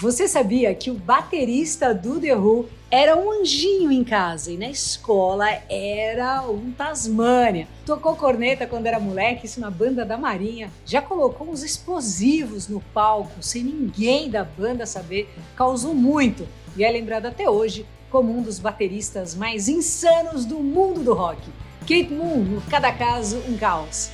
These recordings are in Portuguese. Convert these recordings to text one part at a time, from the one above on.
Você sabia que o baterista do The Who era um anjinho em casa e na escola era um Tasmânia. Tocou corneta quando era moleque, isso na banda da Marinha. Já colocou uns explosivos no palco sem ninguém da banda saber. Causou muito e é lembrado até hoje como um dos bateristas mais insanos do mundo do rock. Kate Moon, no Cada Caso, um Caos.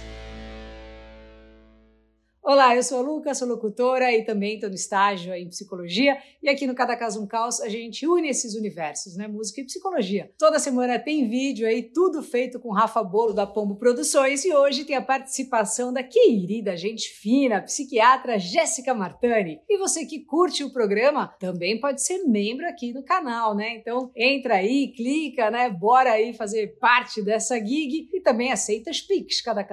Olá, eu sou a Luca, sou locutora e também estou no estágio em psicologia. E aqui no Cada Caso um Caos a gente une esses universos, né? Música e psicologia. Toda semana tem vídeo aí, tudo feito com Rafa Bolo da Pombo Produções. E hoje tem a participação da querida gente fina, psiquiatra Jéssica Martani. E você que curte o programa também pode ser membro aqui no canal, né? Então entra aí, clica, né? Bora aí fazer parte dessa gig e também aceita as pics, cada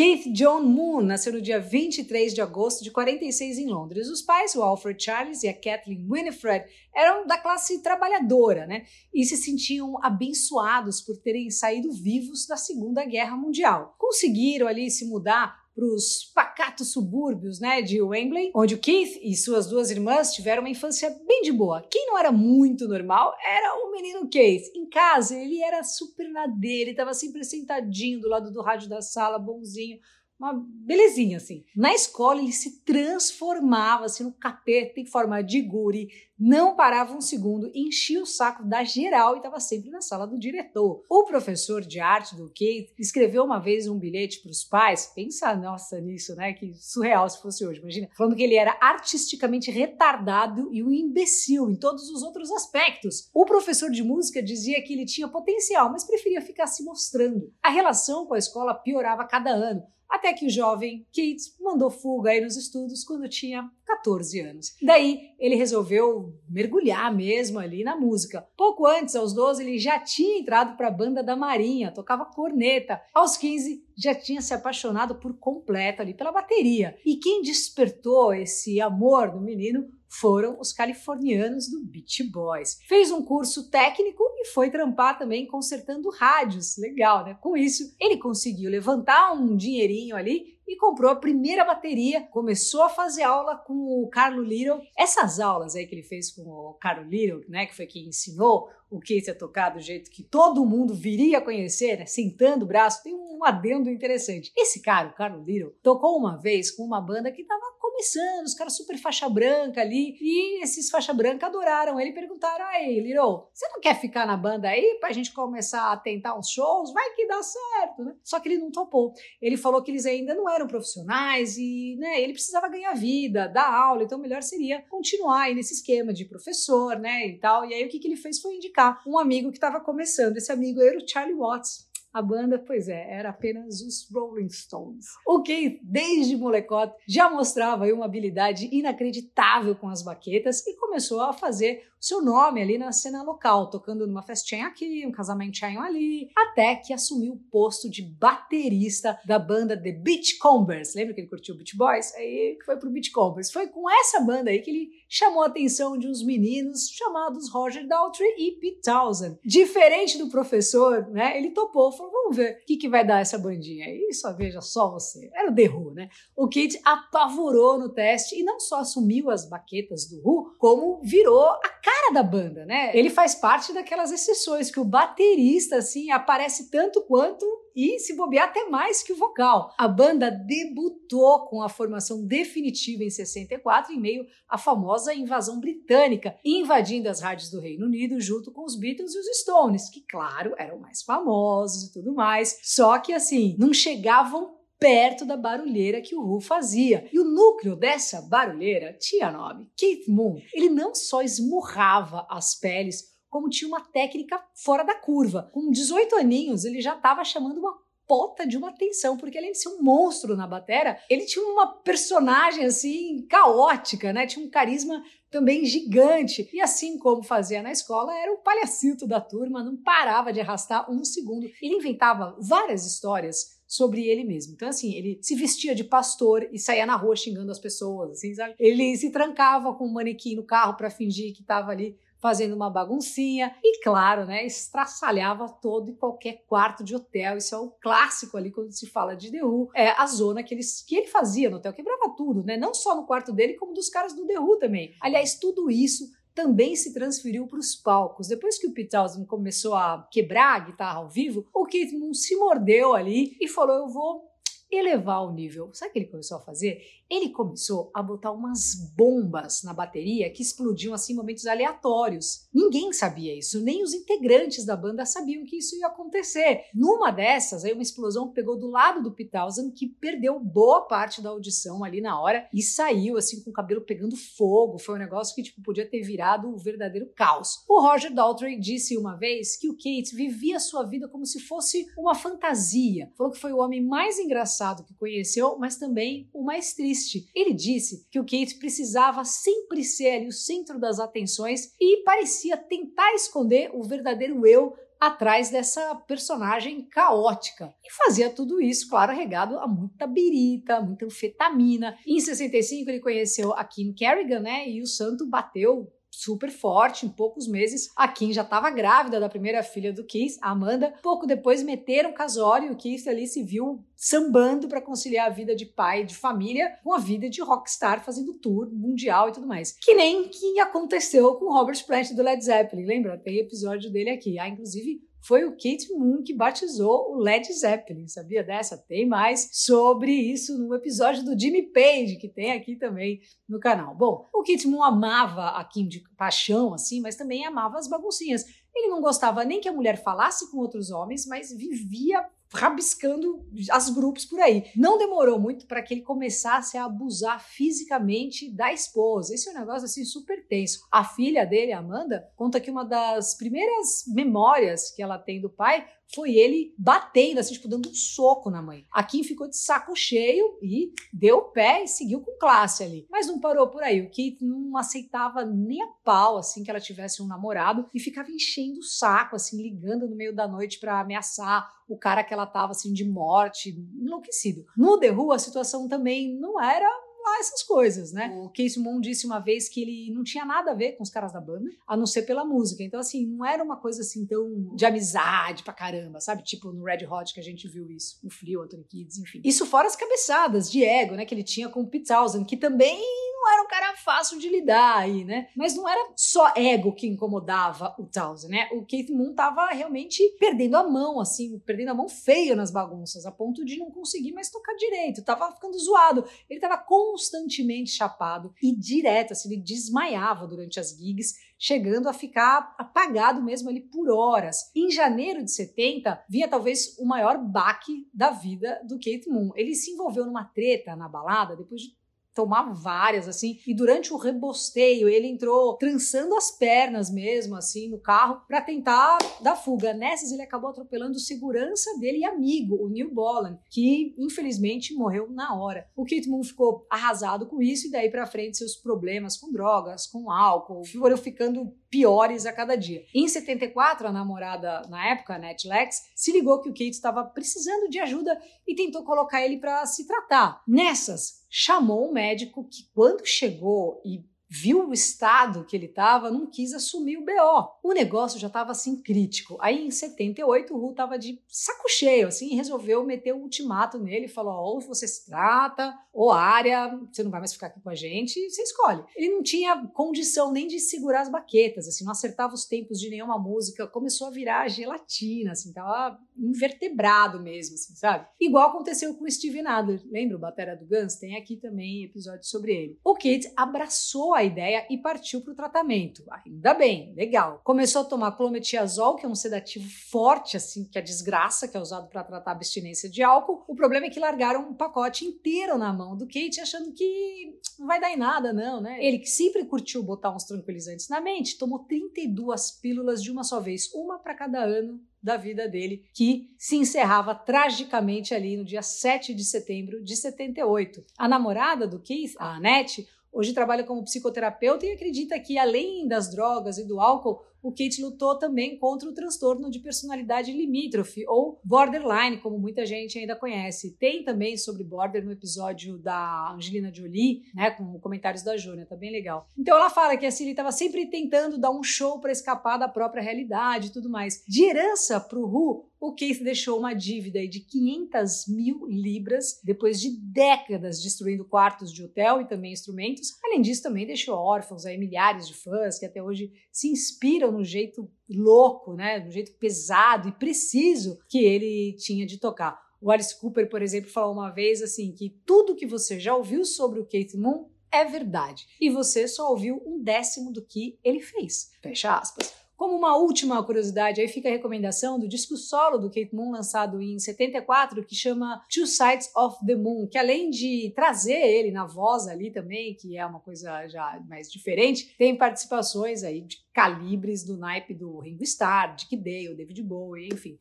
Keith John Moon nasceu no dia 23 de agosto de 46 em Londres. Os pais, o Alfred Charles e a Kathleen Winifred, eram da classe trabalhadora, né? E se sentiam abençoados por terem saído vivos da Segunda Guerra Mundial. Conseguiram ali se mudar para os pacatos subúrbios né, de Wembley, onde o Keith e suas duas irmãs tiveram uma infância bem de boa. Quem não era muito normal era o menino Keith. Em casa, ele era super na dele, estava sempre sentadinho do lado do rádio da sala, bonzinho uma belezinha, assim. Na escola, ele se transformava assim, no capeta em forma de guri, não parava um segundo, enchia o saco da geral e estava sempre na sala do diretor. O professor de arte do Kate escreveu uma vez um bilhete para os pais, pensa, nossa, nisso, né? Que surreal se fosse hoje, imagina. Falando que ele era artisticamente retardado e um imbecil em todos os outros aspectos. O professor de música dizia que ele tinha potencial, mas preferia ficar se mostrando. A relação com a escola piorava cada ano até que o jovem Keats mandou fuga aí nos estudos quando tinha 14 anos. Daí ele resolveu mergulhar mesmo ali na música. Pouco antes, aos 12, ele já tinha entrado para a banda da Marinha, tocava corneta. Aos 15, já tinha se apaixonado por completo ali pela bateria. E quem despertou esse amor no menino foram os californianos do Beach Boys. Fez um curso técnico e foi trampar também consertando rádios. Legal, né? Com isso, ele conseguiu levantar um dinheirinho ali e comprou a primeira bateria, começou a fazer aula com o Carlo Little. Essas aulas aí que ele fez com o Carlo Little, né, que foi quem ensinou o Keith a tocar do jeito que todo mundo viria a conhecer, né, sentando o braço, tem um adendo interessante. Esse cara, o Carlo Little, tocou uma vez com uma banda que estava começando, os caras super faixa branca ali, e esses faixa branca adoraram ele perguntaram: aí, Little, você não quer ficar na banda aí pra gente começar a tentar uns shows? Vai que dá certo, né? Só que ele não topou. Ele falou que eles ainda não eram profissionais e, né, ele precisava ganhar vida, dar aula, então melhor seria continuar aí nesse esquema de professor, né, e tal. E aí o que, que ele fez foi indicar um amigo que estava começando. Esse amigo era o Charlie Watts. A banda, pois é, era apenas os Rolling Stones. O Keith, desde molecote, já mostrava uma habilidade inacreditável com as baquetas e começou a fazer seu nome ali na cena local, tocando numa festinha aqui, um casamentinho ali, até que assumiu o posto de baterista da banda The Beachcombers. Lembra que ele curtiu Beach Boys? Aí foi pro Beachcombers. Foi com essa banda aí que ele chamou a atenção de uns meninos chamados Roger Daltrey e Pete Townsend. Diferente do professor, né? Ele topou, falou, vamos ver o que, que vai dar essa bandinha aí. Só veja só você. Era o The Who, né? O Kit apavorou no teste e não só assumiu as baquetas do Who, como virou a cara da banda, né? Ele faz parte daquelas exceções que o baterista, assim, aparece tanto quanto e se bobear até mais que o vocal. A banda debutou com a formação definitiva em 64 em meio à famosa invasão britânica, invadindo as rádios do Reino Unido junto com os Beatles e os Stones, que claro, eram mais famosos e tudo mais. Só que assim, não chegavam perto da barulheira que o Who fazia. E o núcleo dessa barulheira tinha nome, Keith Moon. Ele não só esmurrava as peles, como tinha uma técnica fora da curva. Com 18 aninhos, ele já estava chamando uma pota de uma atenção, porque além de ser um monstro na batera, ele tinha uma personagem assim caótica, né? Tinha um carisma também gigante. E assim como fazia na escola, era o palhacito da turma, não parava de arrastar um segundo. Ele inventava várias histórias sobre ele mesmo. Então, assim, ele se vestia de pastor e saía na rua xingando as pessoas, assim, sabe? Ele se trancava com um manequim no carro para fingir que estava ali fazendo uma baguncinha e, claro, né, estraçalhava todo e qualquer quarto de hotel. Isso é o clássico ali quando se fala de The Who. É a zona que, eles, que ele fazia no hotel, quebrava tudo, né? Não só no quarto dele, como dos caras do The Who também. Aliás, tudo isso também se transferiu para os palcos. Depois que o Pete começou a quebrar a guitarra ao vivo, o Keith Moon se mordeu ali e falou: Eu vou elevar o nível. Sabe o que ele começou a fazer? Ele começou a botar umas bombas na bateria que explodiam assim em momentos aleatórios. Ninguém sabia isso, nem os integrantes da banda sabiam que isso ia acontecer. Numa dessas, aí uma explosão pegou do lado do Pete Townsend, que perdeu boa parte da audição ali na hora e saiu assim com o cabelo pegando fogo. Foi um negócio que tipo podia ter virado um verdadeiro caos. O Roger Daltrey disse uma vez que o Kate vivia sua vida como se fosse uma fantasia. Falou que foi o homem mais engraçado que conheceu, mas também o mais triste triste. Ele disse que o Kate precisava sempre ser ali o centro das atenções e parecia tentar esconder o verdadeiro eu atrás dessa personagem caótica. E fazia tudo isso, claro, regado a muita birita, muita anfetamina. Em 65 ele conheceu a Kim Kerrigan, né? E o santo bateu super forte. Em poucos meses, a Kim já estava grávida da primeira filha do Keith, a Amanda. Pouco depois meteram casório e o Keith ali se viu sambando para conciliar a vida de pai, de família, com a vida de rockstar, fazendo tour mundial e tudo mais. Que nem que aconteceu com o Robert Plant do Led Zeppelin, lembra? Tem episódio dele aqui. Ah, inclusive, foi o Kate Moon que batizou o Led Zeppelin. Sabia dessa? Tem mais sobre isso no episódio do Jimmy Page, que tem aqui também no canal. Bom, o Kate Moon amava a Kim de paixão, assim, mas também amava as baguncinhas. Ele não gostava nem que a mulher falasse com outros homens, mas vivia rabiscando as grupos por aí. Não demorou muito para que ele começasse a abusar fisicamente da esposa. Esse é um negócio assim super tenso. A filha dele, Amanda, conta que uma das primeiras memórias que ela tem do pai foi ele batendo, assim, tipo, dando um soco na mãe. A Kim ficou de saco cheio e deu pé e seguiu com classe ali. Mas não parou por aí. O Keith não aceitava nem a pau, assim, que ela tivesse um namorado e ficava enchendo o saco, assim, ligando no meio da noite para ameaçar o cara que ela tava, assim, de morte, enlouquecido. No The Who, a situação também não era lá essas coisas, né? O Casey Moon disse uma vez que ele não tinha nada a ver com os caras da banda, a não ser pela música. Então, assim, não era uma coisa assim tão de amizade pra caramba, sabe? Tipo no Red Hot que a gente viu isso, o Flea, o Anthony Kids, enfim. Isso fora as cabeçadas de ego, né, que ele tinha com o Pete Townsend, que também não era um cara fácil de lidar aí, né? Mas não era só ego que incomodava o Townsend, né? O Keith Moon tava realmente perdendo a mão, assim, perdendo a mão feia nas bagunças, a ponto de não conseguir mais tocar direito, tava ficando zoado. Ele tava constantemente chapado e direto, assim, ele desmaiava durante as gigs, chegando a ficar apagado mesmo ali por horas. Em janeiro de 70, vinha talvez o maior baque da vida do Keith Moon. Ele se envolveu numa treta na balada depois de tomar várias, assim. E durante o rebosteio, ele entrou trançando as pernas mesmo, assim, no carro, para tentar dar fuga. Nessas, ele acabou atropelando o segurança dele e amigo, o Neil Boland, que infelizmente morreu na hora. O Kate Moon ficou arrasado com isso e daí para frente seus problemas com drogas, com álcool, foram ficando piores a cada dia. Em 74, a namorada, na época, a Netflix, se ligou que o Kate estava precisando de ajuda e tentou colocar ele para se tratar. Nessas, chamou um médico que, quando chegou e viu o estado que ele estava, não quis assumir o BO. O negócio já estava assim crítico. Aí em 78 o Ru estava de saco cheio, assim, e resolveu meter o um ultimato nele, falou: ou você se trata, ou área, você não vai mais ficar aqui com a gente, você escolhe. Ele não tinha condição nem de segurar as baquetas, assim, não acertava os tempos de nenhuma música, começou a virar gelatina, assim, tava invertebrado mesmo, assim, sabe? Igual aconteceu com o Steven Adler, lembra o batera do Guns? Tem aqui também episódio sobre ele. O Kate abraçou a a ideia e partiu para o tratamento. Ainda bem, legal. Começou a tomar clometiazol, que é um sedativo forte, assim, que é desgraça, que é usado para tratar abstinência de álcool. O problema é que largaram um pacote inteiro na mão do Kate, achando que não vai dar em nada, não, né? Ele que sempre curtiu botar uns tranquilizantes na mente, tomou 32 pílulas de uma só vez, uma para cada ano da vida dele, que se encerrava tragicamente ali no dia 7 de setembro de 78. A namorada do Keith, a Annette, Hoje trabalha como psicoterapeuta e acredita que, além das drogas e do álcool, o Kate lutou também contra o transtorno de personalidade limítrofe, ou borderline, como muita gente ainda conhece. Tem também sobre border no episódio da Angelina Jolie, né, com comentários da Júlia, tá bem legal. Então ela fala que a Cilly estava sempre tentando dar um show para escapar da própria realidade e tudo mais. De herança pro Ru, o Keith deixou uma dívida de 500 mil libras depois de décadas destruindo quartos de hotel e também instrumentos. Além disso, também deixou órfãos aí milhares de fãs que até hoje se inspiram no jeito louco, né, no jeito pesado e preciso que ele tinha de tocar. O Alice Cooper, por exemplo, falou uma vez assim que tudo que você já ouviu sobre o Keith Moon é verdade e você só ouviu um décimo do que ele fez. Fecha aspas. Como uma última curiosidade, aí fica a recomendação do disco solo do Kate Moon, lançado em 74, que chama Two Sides of the Moon, que além de trazer ele na voz ali também, que é uma coisa já mais diferente, tem participações aí de calibres do naipe do Ringo Starr, Dick Dale, David Bowie, enfim.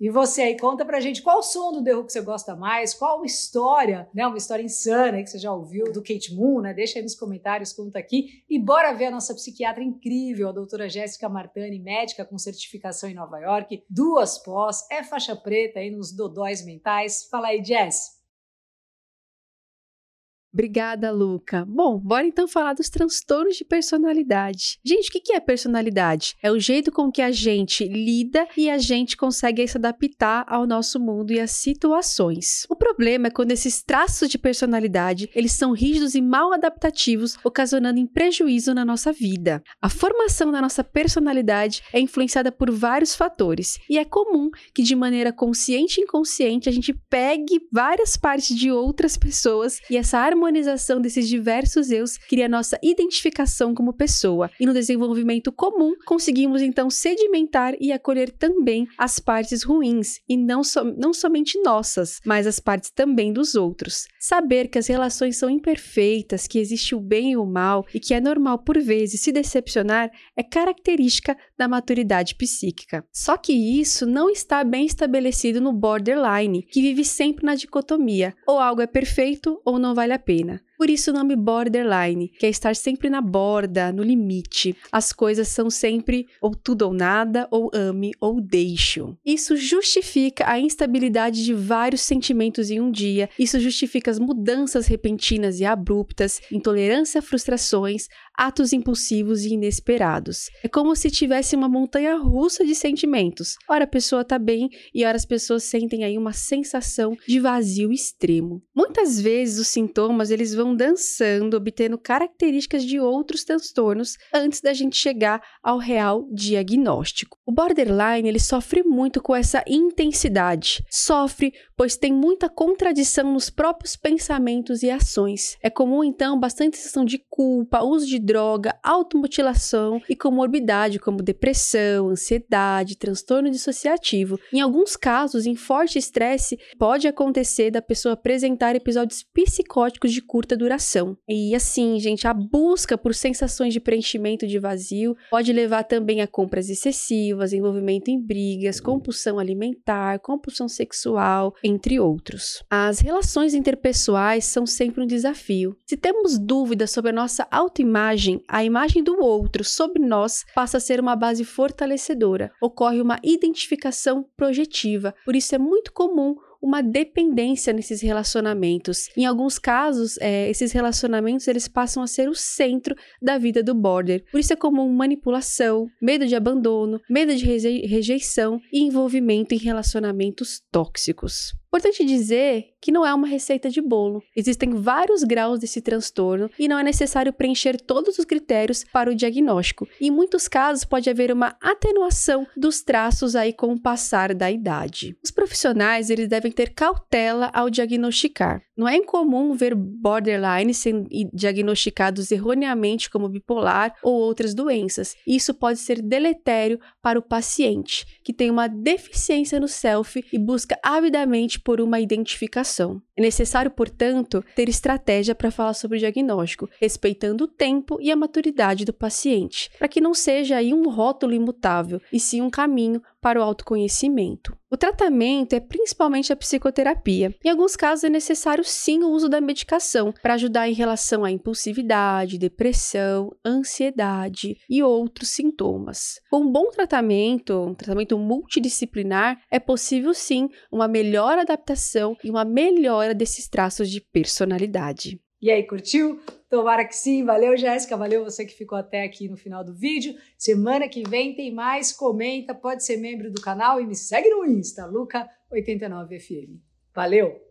E você aí, conta pra gente qual som do The Who que você gosta mais, qual história, né, uma história insana que você já ouviu do Kate Moon, né? Deixa aí nos comentários, conta aqui. E bora ver a nossa psiquiatra incrível, a doutora Jéssica Martani, médica com certificação em Nova York, duas pós, é faixa preta aí nos dodóis mentais. Fala aí, Jess. Obrigada, Luca. Bom, bora então falar dos transtornos de personalidade. Gente, o que é personalidade? É o jeito com que a gente lida e a gente consegue se adaptar ao nosso mundo e às situações. O problema é quando esses traços de personalidade, eles são rígidos e mal adaptativos, ocasionando em prejuízo na nossa vida. A formação da nossa personalidade é influenciada por vários fatores e é comum que de maneira consciente e inconsciente a gente pegue várias partes de outras pessoas e essa harmonia harmonização desses diversos eus cria nossa identificação como pessoa, e no desenvolvimento comum conseguimos então sedimentar e acolher também as partes ruins, e não, so não somente nossas, mas as partes também dos outros. Saber que as relações são imperfeitas, que existe o bem e o mal, e que é normal por vezes se decepcionar, é característica da maturidade psíquica. Só que isso não está bem estabelecido no borderline, que vive sempre na dicotomia: ou algo é perfeito ou não vale a pena pena. Por isso o nome borderline, que é estar sempre na borda, no limite. As coisas são sempre ou tudo ou nada, ou ame ou deixe. Isso justifica a instabilidade de vários sentimentos em um dia. Isso justifica as mudanças repentinas e abruptas, intolerância a frustrações, atos impulsivos e inesperados. É como se tivesse uma montanha russa de sentimentos. Ora a pessoa tá bem e ora as pessoas sentem aí uma sensação de vazio extremo. Muitas vezes os sintomas eles vão vão dançando, obtendo características de outros transtornos antes da gente chegar ao real diagnóstico. O borderline ele sofre muito com essa intensidade. Sofre pois tem muita contradição nos próprios pensamentos e ações. É comum então bastante sensação de culpa, uso de droga, automutilação e comorbidade como depressão, ansiedade, transtorno dissociativo. Em alguns casos, em forte estresse, pode acontecer da pessoa apresentar episódios psicóticos de curta curta duração. E assim, gente, a busca por sensações de preenchimento de vazio pode levar também a compras excessivas, envolvimento em brigas, compulsão alimentar, compulsão sexual, entre outros. As relações interpessoais são sempre um desafio. Se temos dúvidas sobre a nossa autoimagem, a imagem do outro sobre nós passa a ser uma base fortalecedora. Ocorre uma identificação projetiva. Por isso é muito comum uma dependência nesses relacionamentos. Em alguns casos, é, esses relacionamentos eles passam a ser o centro da vida do border. Por isso é comum manipulação, medo de abandono, medo de rejeição e envolvimento em relacionamentos tóxicos. Importante dizer que não é uma receita de bolo. Existem vários graus desse transtorno e não é necessário preencher todos os critérios para o diagnóstico. Em muitos casos pode haver uma atenuação dos traços aí com o passar da idade. Os profissionais eles devem ter cautela ao diagnosticar. Não é incomum ver borderline sendo diagnosticados erroneamente como bipolar ou outras doenças. Isso pode ser deletério para o paciente, que tem uma deficiência no self e busca avidamente por uma identificação. É necessário, portanto, ter estratégia para falar sobre o diagnóstico, respeitando o tempo e a maturidade do paciente, para que não seja aí um rótulo imutável, e sim um caminho para o autoconhecimento. O tratamento é principalmente a psicoterapia. Em alguns casos é necessário sim o uso da medicação para ajudar em relação à impulsividade, depressão, ansiedade e outros sintomas. Com um bom tratamento, um tratamento multidisciplinar, é possível sim uma melhor adaptação e uma desses traços de personalidade. E aí, curtiu? Tomara que sim. Valeu, Jéssica. Valeu você que ficou até aqui no final do vídeo. Semana que vem tem mais. Comenta, pode ser membro do canal e me segue no Insta, Luca89FM. Valeu!